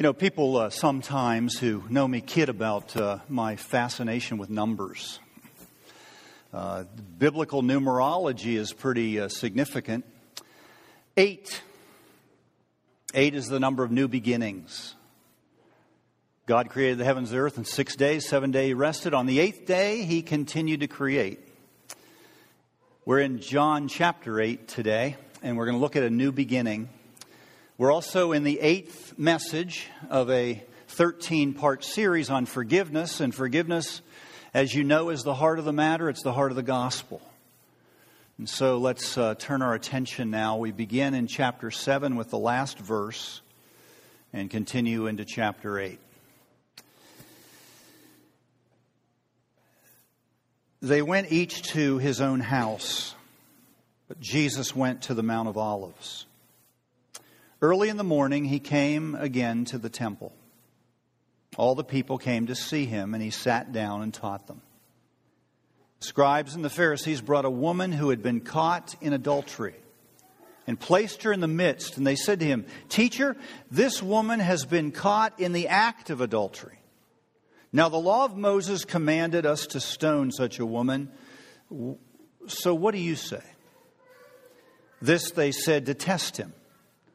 You know, people uh, sometimes who know me kid about uh, my fascination with numbers. Uh, biblical numerology is pretty uh, significant. Eight. Eight is the number of new beginnings. God created the heavens and the earth in six days. Seven days he rested. On the eighth day, he continued to create. We're in John chapter 8 today, and we're going to look at a new beginning. We're also in the eighth message of a 13 part series on forgiveness, and forgiveness, as you know, is the heart of the matter, it's the heart of the gospel. And so let's uh, turn our attention now. We begin in chapter 7 with the last verse and continue into chapter 8. They went each to his own house, but Jesus went to the Mount of Olives. Early in the morning, he came again to the temple. All the people came to see him, and he sat down and taught them. Scribes and the Pharisees brought a woman who had been caught in adultery and placed her in the midst. And they said to him, Teacher, this woman has been caught in the act of adultery. Now, the law of Moses commanded us to stone such a woman. So, what do you say? This they said to test him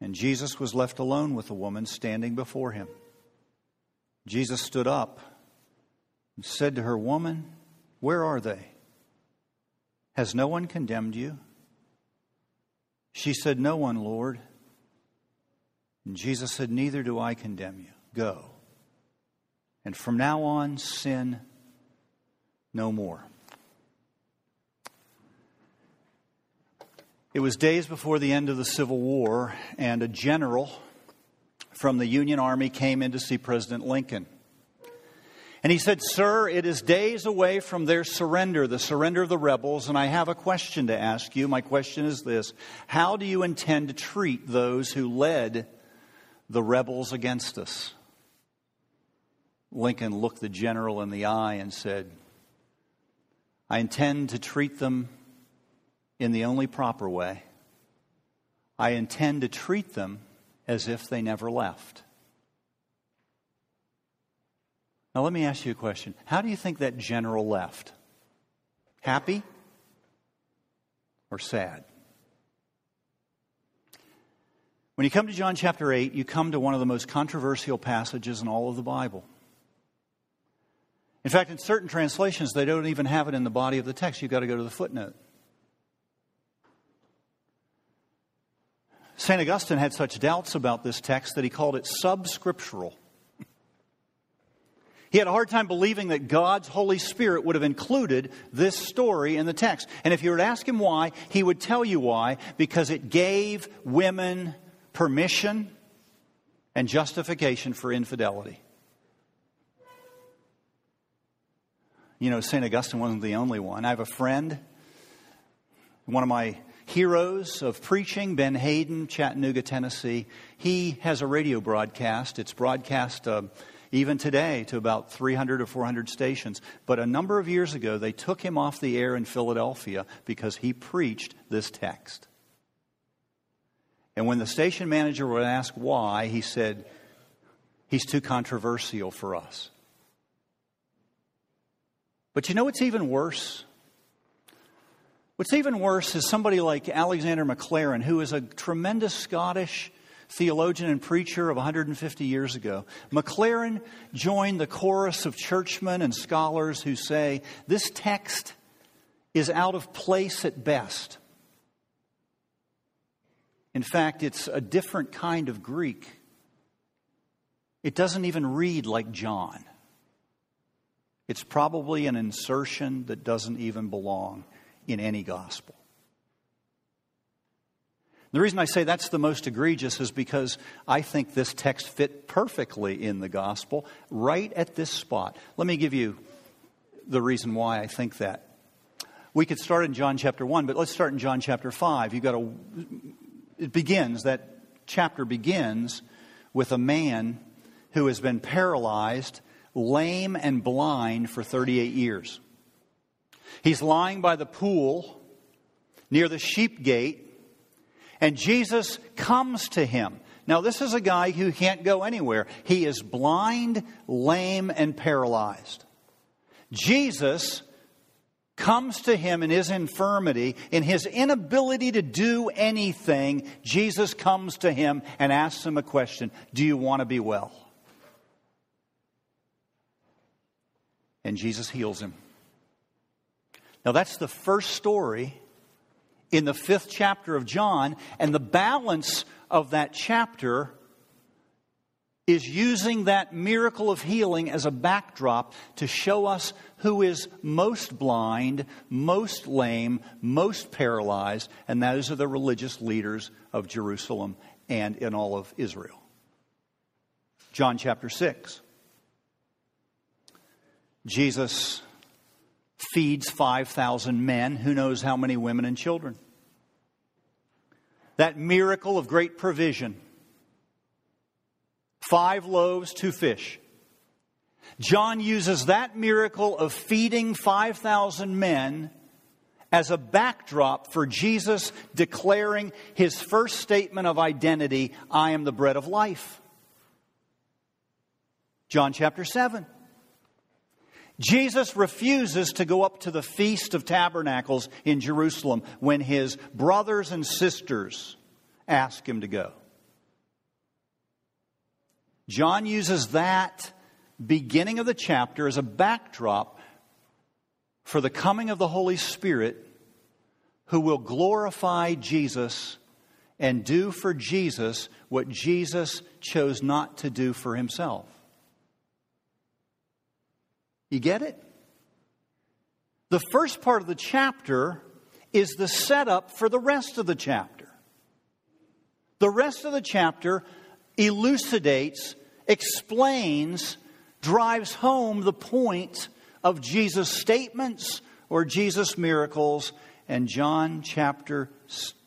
And Jesus was left alone with the woman standing before him. Jesus stood up and said to her, Woman, where are they? Has no one condemned you? She said, No one, Lord. And Jesus said, Neither do I condemn you. Go. And from now on, sin no more. It was days before the end of the Civil War, and a general from the Union Army came in to see President Lincoln. And he said, Sir, it is days away from their surrender, the surrender of the rebels, and I have a question to ask you. My question is this How do you intend to treat those who led the rebels against us? Lincoln looked the general in the eye and said, I intend to treat them in the only proper way. I intend to treat them as if they never left. Now, let me ask you a question. How do you think that general left? Happy or sad? When you come to John chapter 8, you come to one of the most controversial passages in all of the Bible. In fact, in certain translations, they don't even have it in the body of the text. You've got to go to the footnote. St. Augustine had such doubts about this text that he called it subscriptural. He had a hard time believing that God's Holy Spirit would have included this story in the text. And if you were to ask him why, he would tell you why because it gave women permission and justification for infidelity. You know, St. Augustine wasn't the only one. I have a friend, one of my heroes of preaching, Ben Haden, Chattanooga, Tennessee. He has a radio broadcast. It's broadcast uh, even today to about 300 or 400 stations. But a number of years ago, they took him off the air in Philadelphia because he preached this text. And when the station manager would ask why, he said, He's too controversial for us. But you know what's even worse? What's even worse is somebody like Alexander Maclaren, who is a tremendous Scottish theologian and preacher of 150 years ago. Maclaren joined the chorus of churchmen and scholars who say this text is out of place at best. In fact, it's a different kind of Greek. It doesn't even read like John. It's probably an insertion that doesn't even belong in any gospel. The reason I say that's the most egregious is because I think this text fit perfectly in the gospel right at this spot. Let me give you the reason why I think that. We could start in John chapter 1, but let's start in John chapter 5. You've got to, it begins, that chapter begins with a man who has been paralyzed, lame, and blind for 38 years. He's lying by the pool near the sheep gate, and Jesus comes to him. Now, this is a guy who can't go anywhere. He is blind, lame, and paralyzed. Jesus comes to him in his infirmity, in his inability to do anything. Jesus comes to him and asks him a question Do you want to be well? And Jesus heals him. Now, that's the first story in the fifth chapter of John, and the balance of that chapter is using that miracle of healing as a backdrop to show us who is most blind, most lame, most paralyzed, and those are the religious leaders of Jerusalem and in all of Israel. John chapter 6. Jesus feeds 5,000 men, who knows how many women and children. That miracle of great provision five loaves, two fish. John uses that miracle of feeding 5,000 men as a backdrop for Jesus declaring his first statement of identity I am the bread of life. John chapter 7. Jesus refuses to go up to the Feast of Tabernacles in Jerusalem when his brothers and sisters ask him to go. John uses that beginning of the chapter as a backdrop for the coming of the Holy Spirit who will glorify Jesus and do for Jesus what Jesus chose not to do for himself. You get it? The first part of the chapter is the setup for the rest of the chapter. The rest of the chapter elucidates, explains, drives home the point of Jesus' statements or Jesus' miracles, and John chapter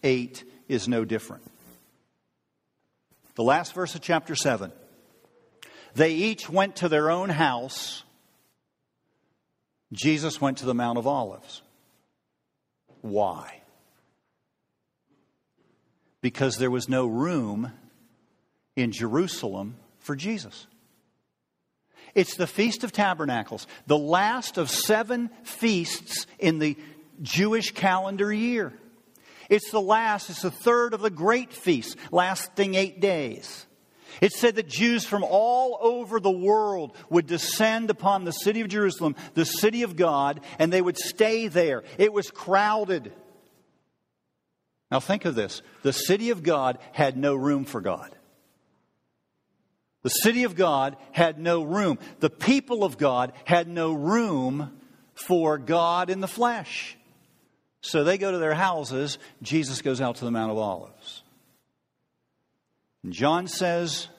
8 is no different. The last verse of chapter 7. They each went to their own house Jesus went to the Mount of Olives. Why? Because there was no room in Jerusalem for Jesus. It's the Feast of Tabernacles, the last of seven feasts in the Jewish calendar year. It's the last, it's the third of the great feasts, lasting eight days. It said that Jews from all over the world would descend upon the city of Jerusalem, the city of God, and they would stay there. It was crowded. Now think of this the city of God had no room for God. The city of God had no room. The people of God had no room for God in the flesh. So they go to their houses. Jesus goes out to the Mount of Olives. John says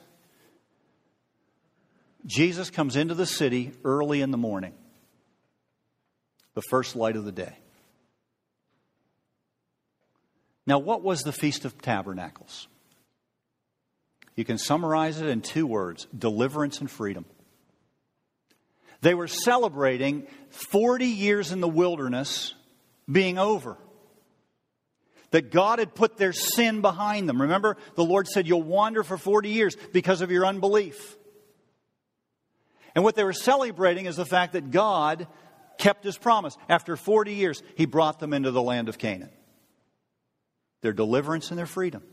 Jesus comes into the city early in the morning, the first light of the day. Now, what was the Feast of Tabernacles? You can summarize it in two words deliverance and freedom. They were celebrating 40 years in the wilderness being over that God had put their sin behind them. Remember, the Lord said, You'll wander for 40 years because of your unbelief. And what they were celebrating is the fact that God kept his promise. After 40 years, he brought them into the land of Canaan. Their deliverance and their freedom.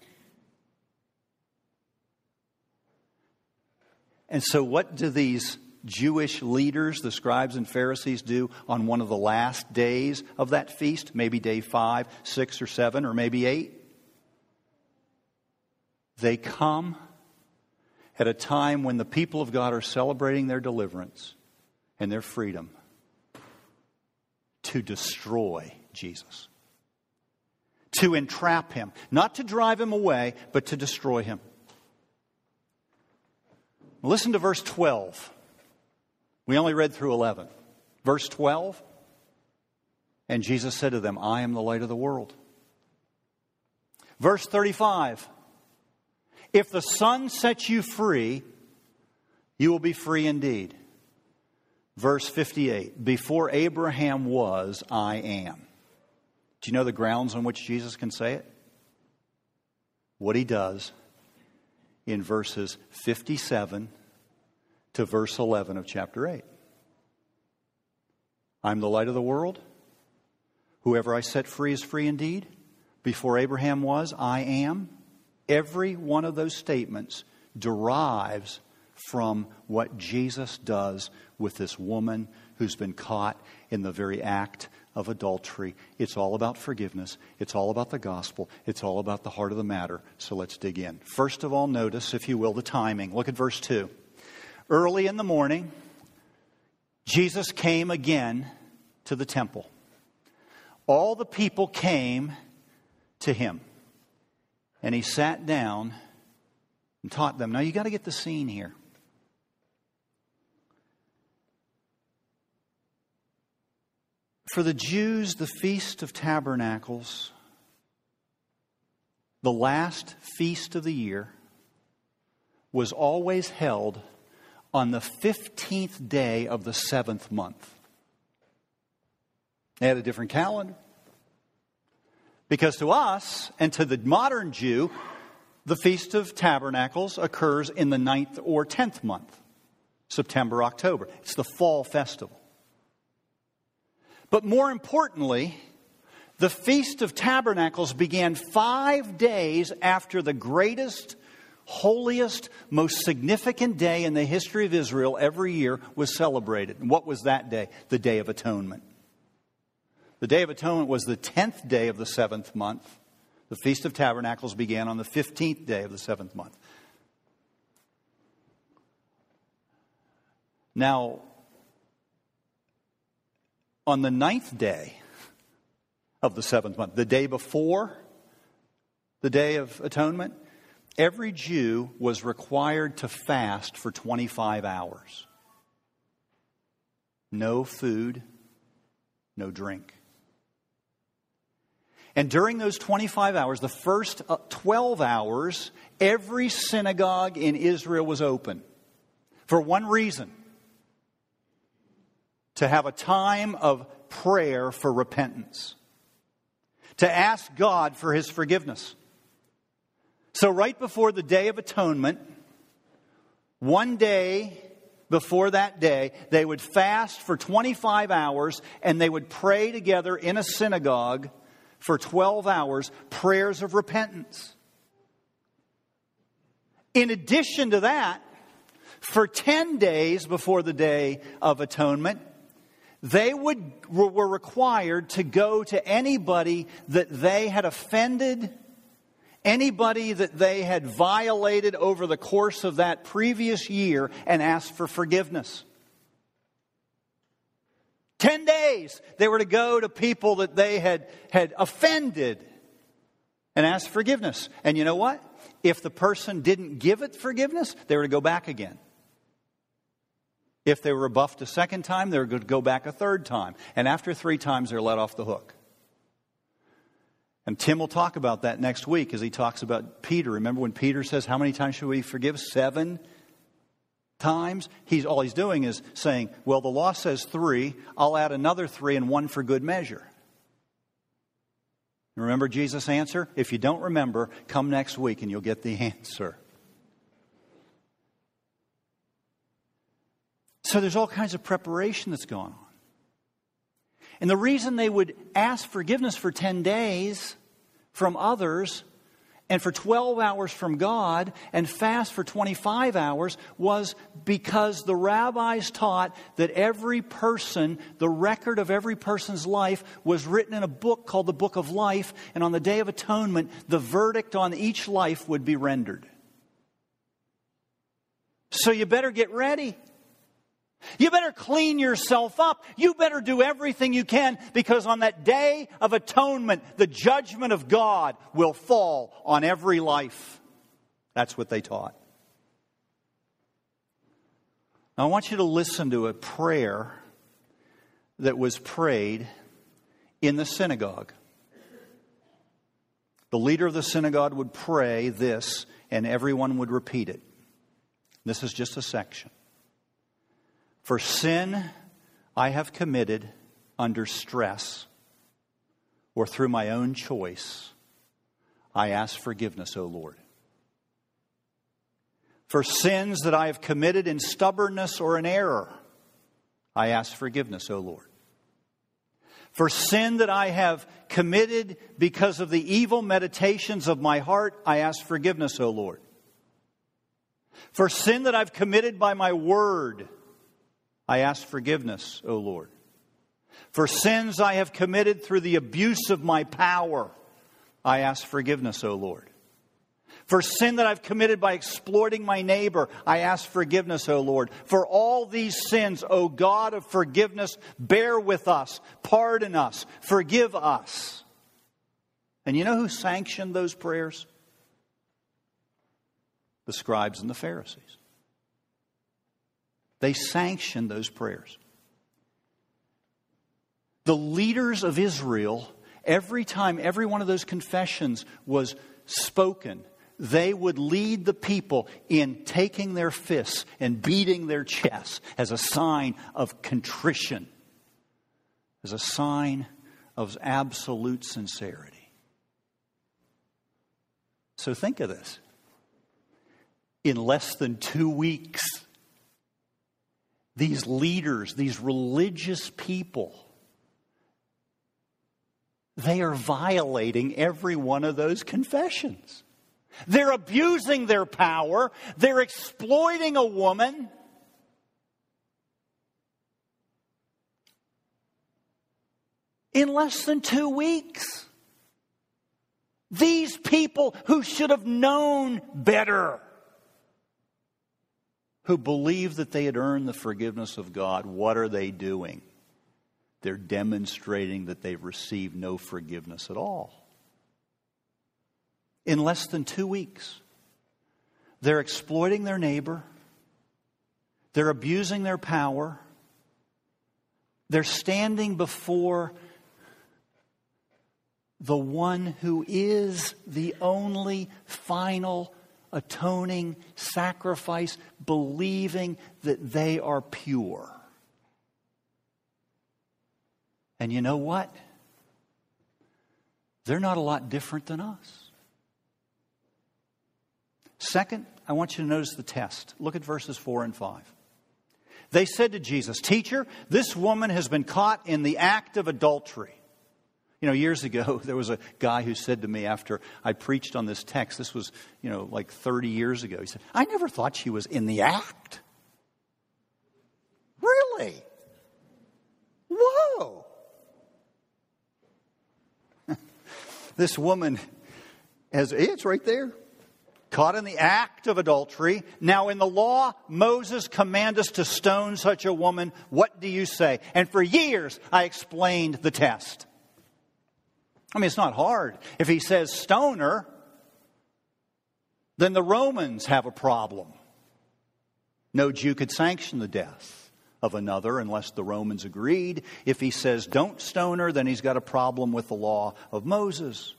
And so, what do these Jewish leaders, the scribes and Pharisees, do on one of the last days of that feast, maybe day five, six, or seven, or maybe eight. They come at a time when the people of God are celebrating their deliverance and their freedom to destroy Jesus, to entrap him, not to drive him away, but to destroy him. Listen to verse 12. We only read through 11. Verse 12. And Jesus said to them, I am the light of the world. Verse 35. If the Son sets you free, you will be free indeed. Verse 58 Before Abraham was, I am. Do you know the grounds on which Jesus can say it? What he does in verses 57 to verse 11 of chapter 8. I'm the light of the world. Whoever I set free is free indeed. Before Abraham was, I am. Every one of those statements derives from what Jesus does with this woman who's been caught in the very act of adultery. It's all about forgiveness. It's all about the gospel. It's all about the heart of the matter. So let's dig in. First of all, notice, if you will, the timing. Look at verse 2. Early in the morning, Jesus came again to the temple. All the people came to him. And he sat down and taught them. Now you got to get the scene here. For the Jews, the Feast of Tabernacles, the last feast of the year, was always held on the 15th day of the seventh month. They had a different calendar. Because to us and to the modern Jew, the Feast of Tabernacles occurs in the ninth or tenth month, September, October. It's the fall festival. But more importantly, the Feast of Tabernacles began five days after the greatest, holiest, most significant day in the history of Israel every year was celebrated. And what was that day? The Day of Atonement. The Day of Atonement was the 10th day of the seventh month. The Feast of Tabernacles began on the 15th day of the seventh month. Now, on the ninth day of the seventh month, the day before the Day of Atonement, every Jew was required to fast for 25 hours. No food, no drink. And during those 25 hours, the first uh, 12 hours, every synagogue in Israel was open for one reason to have a time of prayer for repentance, to ask God for his forgiveness. So, right before the Day of Atonement, one day before that day, they would fast for 25 hours and they would pray together in a synagogue for 12 hours prayers of repentance. In addition to that, for 10 days before the Day of Atonement, they would, were required to go to anybody that they had offended, anybody that they had violated over the course of that previous year, and asked for forgiveness. Ten days they were to go to people that they had, had offended and ask forgiveness. And you know what? If the person didn't give it forgiveness, they were to go back again. If they were rebuffed a second time, they were to go back a third time. And after three times, they're let off the hook. And Tim will talk about that next week as he talks about Peter. Remember when Peter says, How many times should we forgive? Seven times. He's, all he's doing is saying, well, the law says three, I'll add another three and one for good measure. Remember Jesus' answer? If you don't remember, come next week and you'll get the answer. So there's all kinds of preparation that's going on. And the reason they would ask forgiveness for 10 days from others and for 12 hours from God and fast for 25 hours was because the rabbis taught that every person, the record of every person's life, was written in a book called the Book of Life, and on the Day of Atonement, the verdict on each life would be rendered. So you better get ready. You better clean yourself up. You better do everything you can because on that day of atonement, the judgment of God will fall on every life. That's what they taught. Now, I want you to listen to a prayer that was prayed in the synagogue. The leader of the synagogue would pray this, and everyone would repeat it. This is just a section. For sin I have committed under stress or through my own choice, I ask forgiveness, O Lord. For sins that I have committed in stubbornness or in error, I ask forgiveness, O Lord. For sin that I have committed because of the evil meditations of my heart, I ask forgiveness, O Lord. For sin that I've committed by my word, I ask forgiveness, O Lord. For sins I have committed through the abuse of my power, I ask forgiveness, O Lord. For sin that I've committed by exploiting my neighbor, I ask forgiveness, O Lord. For all these sins, O God of forgiveness, bear with us, pardon us, forgive us. And you know who sanctioned those prayers? The scribes and the Pharisees. They sanctioned those prayers. The leaders of Israel, every time every one of those confessions was spoken, they would lead the people in taking their fists and beating their chests as a sign of contrition, as a sign of absolute sincerity. So think of this. In less than two weeks, these leaders, these religious people, they are violating every one of those confessions. They're abusing their power. They're exploiting a woman. In less than two weeks. These people who should have known better who believe that they had earned the forgiveness of God, what are they doing? They're demonstrating that they've received no forgiveness at all. In less than two weeks, they're exploiting their neighbor, they're abusing their power, they're standing before the one who is the only final atoning sacrifice, believing that they are pure. And you know what? They're not a lot different than us. Second, I want you to notice the test. Look at verses 4 and 5. They said to Jesus, Teacher, this woman has been caught in the act of adultery. You know, years ago, there was a guy who said to me after I preached on this text, this was, you know, like 30 years ago, he said, I never thought she was in the act. Really? Whoa. this woman has, it's right there. Caught in the act of adultery. Now, in the law, Moses commanded us to stone such a woman. What do you say? And for years, I explained the test. I mean, it's not hard. If he says stoner, then the Romans have a problem. No Jew could sanction the death of another unless the Romans agreed. If he says don't stone her, then he's got a problem with the law of Moses.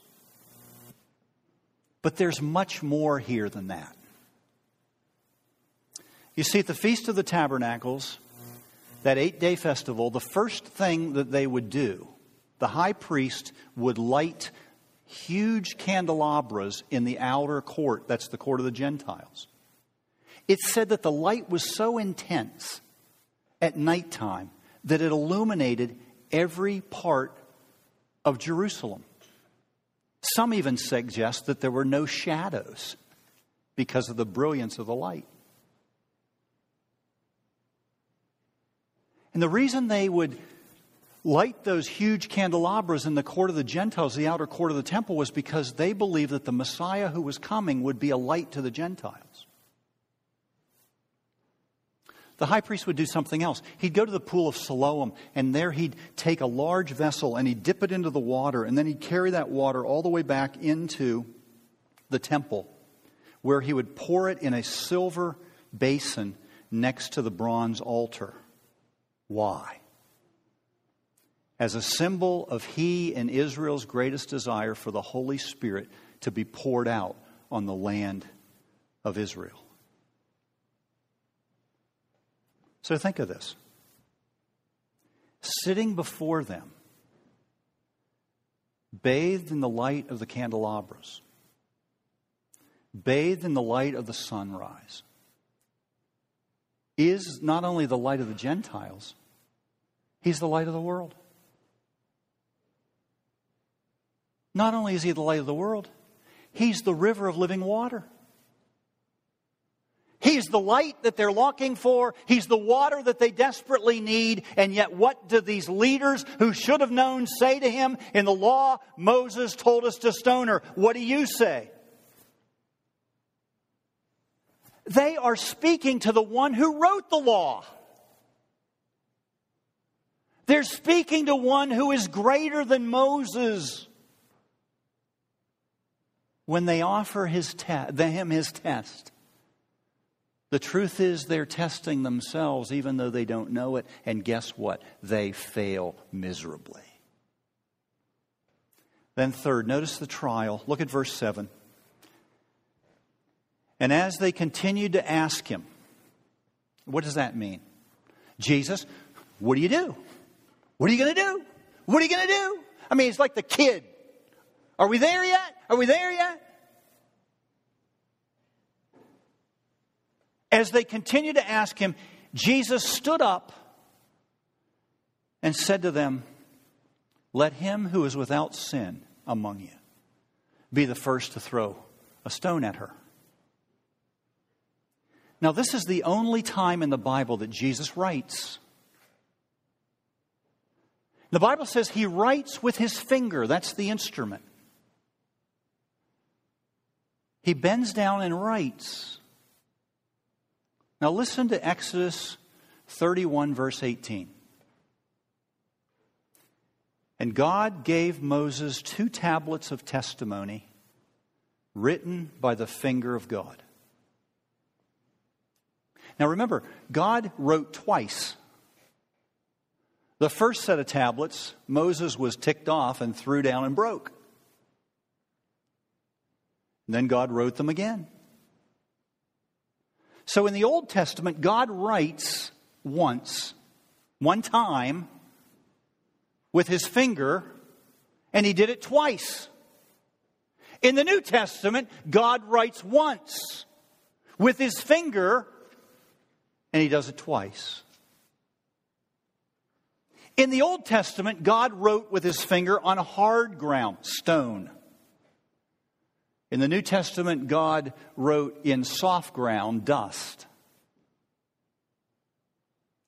But there's much more here than that. You see, at the Feast of the Tabernacles, that eight day festival, the first thing that they would do the high priest would light huge candelabras in the outer court. That's the court of the Gentiles. It said that the light was so intense at nighttime that it illuminated every part of Jerusalem. Some even suggest that there were no shadows because of the brilliance of the light. And the reason they would light those huge candelabras in the court of the Gentiles, the outer court of the temple, was because they believed that the Messiah who was coming would be a light to the Gentiles. the high priest would do something else. He'd go to the pool of Siloam, and there he'd take a large vessel and he'd dip it into the water, and then he'd carry that water all the way back into the temple, where he would pour it in a silver basin next to the bronze altar. Why? As a symbol of he and Israel's greatest desire for the Holy Spirit to be poured out on the land of Israel. So think of this sitting before them, bathed in the light of the candelabras, bathed in the light of the sunrise, is not only the light of the Gentiles, he's the light of the world. Not only is he the light of the world, he's the river of living water. He's the light that they're longing for. He's the water that they desperately need. And yet, what do these leaders who should have known say to him? In the law, Moses told us to stone her. What do you say? They are speaking to the one who wrote the law. They're speaking to one who is greater than Moses when they offer his te- him his test. The truth is, they're testing themselves even though they don't know it. And guess what? They fail miserably. Then, third, notice the trial. Look at verse 7. And as they continued to ask him, what does that mean? Jesus, what do you do? What are you going to do? What are you going to do? I mean, it's like the kid. Are we there yet? Are we there yet? As they continued to ask him, Jesus stood up and said to them, Let him who is without sin among you be the first to throw a stone at her. Now, this is the only time in the Bible that Jesus writes. The Bible says he writes with his finger, that's the instrument. He bends down and writes. Now listen to Exodus 31, verse 18. And God gave Moses two tablets of testimony written by the finger of God. Now remember, God wrote twice. The first set of tablets, Moses was ticked off and threw down and broke. And then God wrote them again. So in the Old Testament, God writes once, one time, with his finger, and he did it twice. In the New Testament, God writes once with his finger, and he does it twice. In the Old Testament, God wrote with his finger on hard ground, stone. In the New Testament, God wrote in soft ground, dust.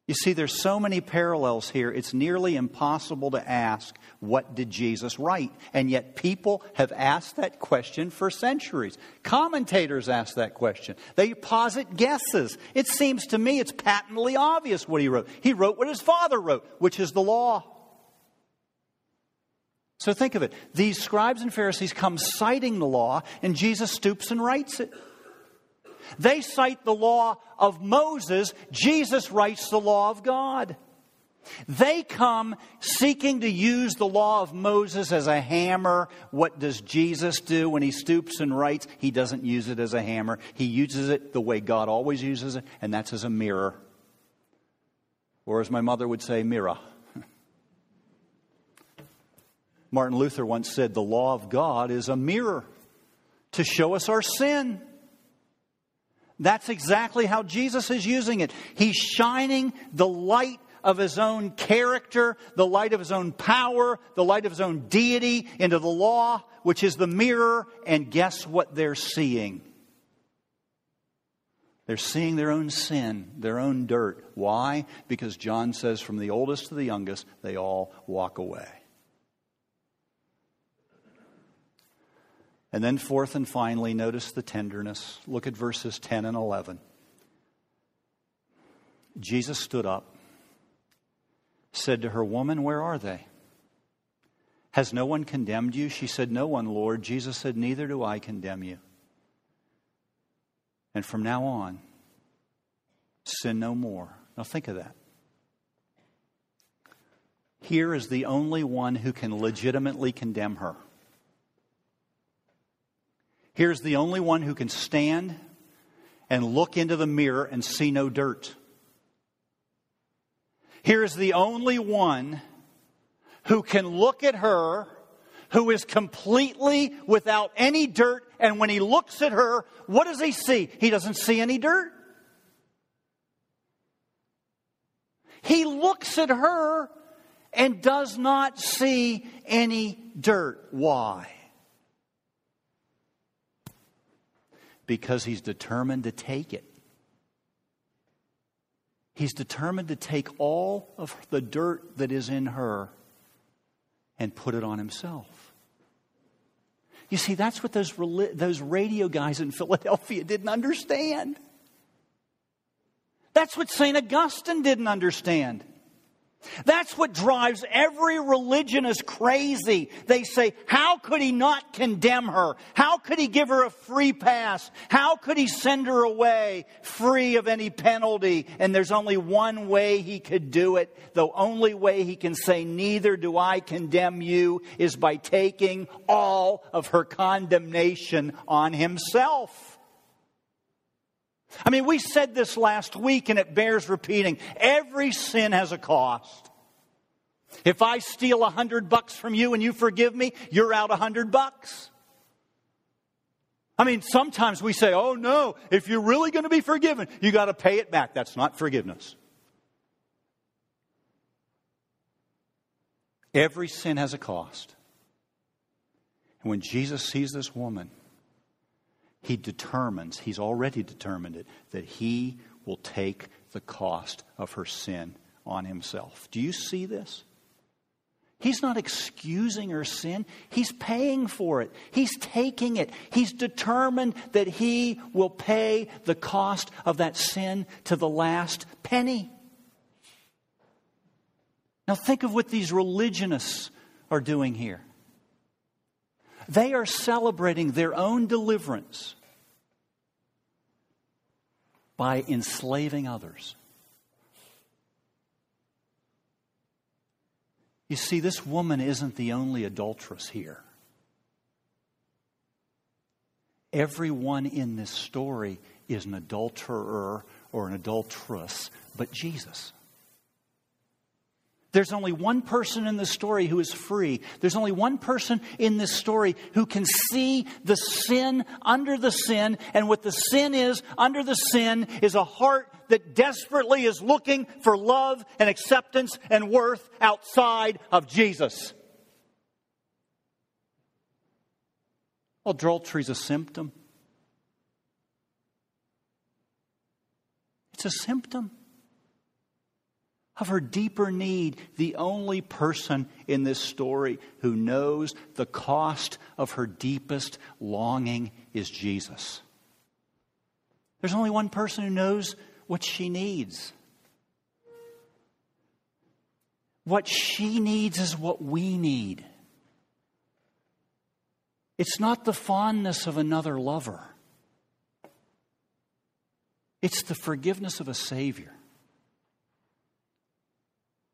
You see, there's so many parallels here, it's nearly impossible to ask, what did Jesus write? And yet, people have asked that question for centuries. Commentators ask that question. They posit guesses. It seems to me it's patently obvious what he wrote. He wrote what his father wrote, which is the law. So think of it. These scribes and Pharisees come citing the law, and Jesus stoops and writes it. They cite the law of Moses, Jesus writes the law of God. They come seeking to use the law of Moses as a hammer. What does Jesus do when he stoops and writes? He doesn't use it as a hammer. He uses it the way God always uses it, and that's as a mirror. Or as my mother would say, mirror. Martin Luther once said, The law of God is a mirror to show us our sin. That's exactly how Jesus is using it. He's shining the light of his own character, the light of his own power, the light of his own deity into the law, which is the mirror, and guess what they're seeing? They're seeing their own sin, their own dirt. Why? Because John says, from the oldest to the youngest, they all walk away. And then, fourth and finally, notice the tenderness. Look at verses 10 and 11. Jesus stood up, said to her, Woman, where are they? Has no one condemned you? She said, No one, Lord. Jesus said, Neither do I condemn you. And from now on, sin no more. Now think of that. Here is the only one who can legitimately condemn her. Here's the only one who can stand and look into the mirror and see no dirt. Here's the only one who can look at her who is completely without any dirt. And when he looks at her, what does he see? He doesn't see any dirt. He looks at her and does not see any dirt. Why? Because he's determined to take it. He's determined to take all of the dirt that is in her and put it on himself. You see, that's what those, those radio guys in Philadelphia didn't understand. That's what St. Augustine didn't understand. That's what drives every religionist crazy. They say, how could he not condemn her? How could he give her a free pass? How could he send her away free of any penalty? And there's only one way he could do it. The only way he can say, neither do I condemn you is by taking all of her condemnation on himself. I mean, we said this last week and it bears repeating. Every sin has a cost. If I steal a hundred bucks from you and you forgive me, you're out a hundred bucks. I mean, sometimes we say, oh no, if you're really going to be forgiven, you got to pay it back. That's not forgiveness. Every sin has a cost. And when Jesus sees this woman, he determines, he's already determined it, that he will take the cost of her sin on himself. Do you see this? He's not excusing her sin. He's paying for it. He's taking it. He's determined that he will pay the cost of that sin to the last penny. Now, think of what these religionists are doing here. They are celebrating their own deliverance by enslaving others. You see, this woman isn't the only adulteress here. Everyone in this story is an adulterer or an adulteress, but Jesus. There's only one person in the story who is free. There's only one person in this story who can see the sin under the sin. And what the sin is under the sin is a heart that desperately is looking for love and acceptance and worth outside of Jesus. Well, adultery is a symptom. It's a symptom of her deeper need, the only person in this story who knows the cost of her deepest longing is Jesus. There's only one person who knows what she needs. What she needs is what we need. It's not the fondness of another lover, it's the forgiveness of a Savior.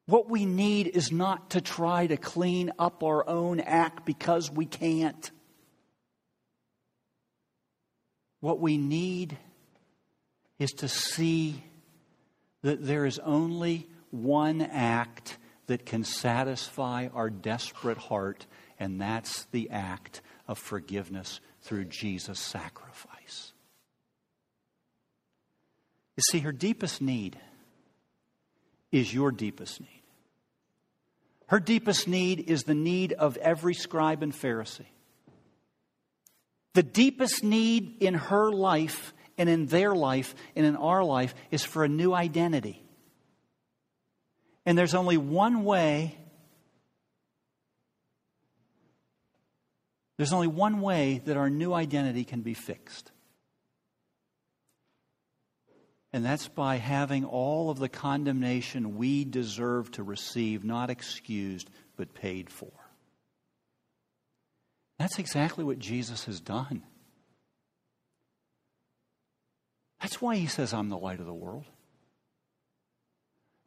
What we need is not to try to clean up our own act because we can't. What we need is to see that there is only one act that can satisfy our desperate heart, and that's the act of forgiveness through Jesus' sacrifice. You see, her deepest need is your deepest need. Her deepest need is the need of every scribe and Pharisee. The deepest need in her life and in their life and in our life is for a new identity. And there's only one way. There's only one way that our new identity can be fixed. And that's by having all of the condemnation we deserve to receive not excused, but paid for. That's exactly what Jesus has done. That's why he says, I'm the light of the world.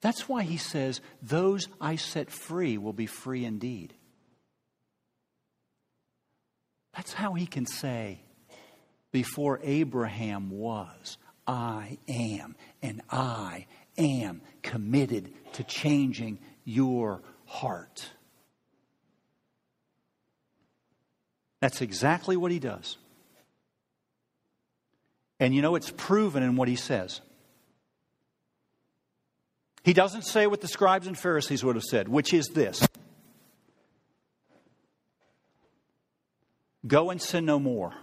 That's why he says, Those I set free will be free indeed. That's how he can say, Before Abraham was, I am, and I am committed to changing your heart. That's exactly what he does. And you know, it's proven in what he says. He doesn't say what the scribes and Pharisees would have said, which is this Go and sin no more,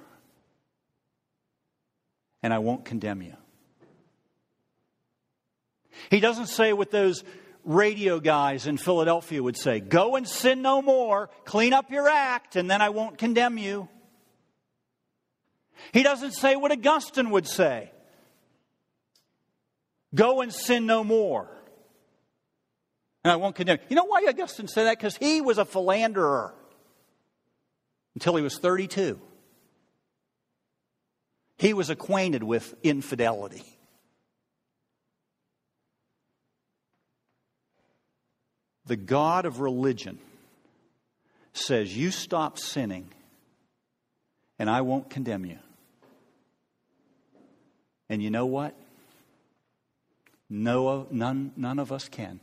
and I won't condemn you. He doesn't say what those radio guys in Philadelphia would say Go and sin no more, clean up your act, and then I won't condemn you. He doesn't say what Augustine would say Go and sin no more. And I won't condemn. You You know why Augustine said that? Because he was a philanderer until he was 32. He was acquainted with infidelity. The God of religion says, You stop sinning, and I won't condemn you. And you know what? No, none, none of us can.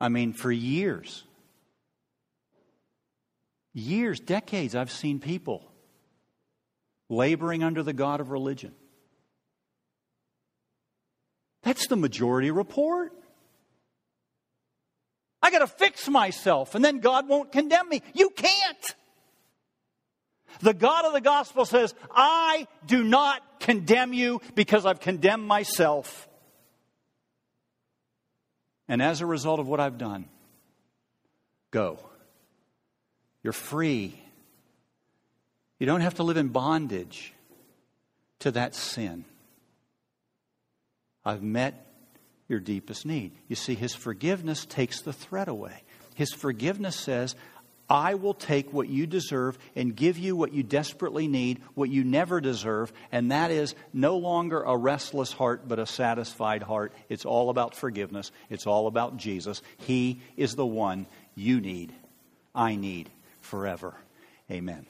I mean, for years, years, decades, I've seen people laboring under the God of religion. That's the majority report. I got to fix myself, and then God won't condemn me. You can't. The God of the gospel says, I do not condemn you because I've condemned myself. And as a result of what I've done, go. You're free. You don't have to live in bondage to that sin. I've met your deepest need. You see, His forgiveness takes the threat away. His forgiveness says, I will take what you deserve and give you what you desperately need, what you never deserve, and that is no longer a restless heart, but a satisfied heart. It's all about forgiveness. It's all about Jesus. He is the one you need, I need forever. Amen.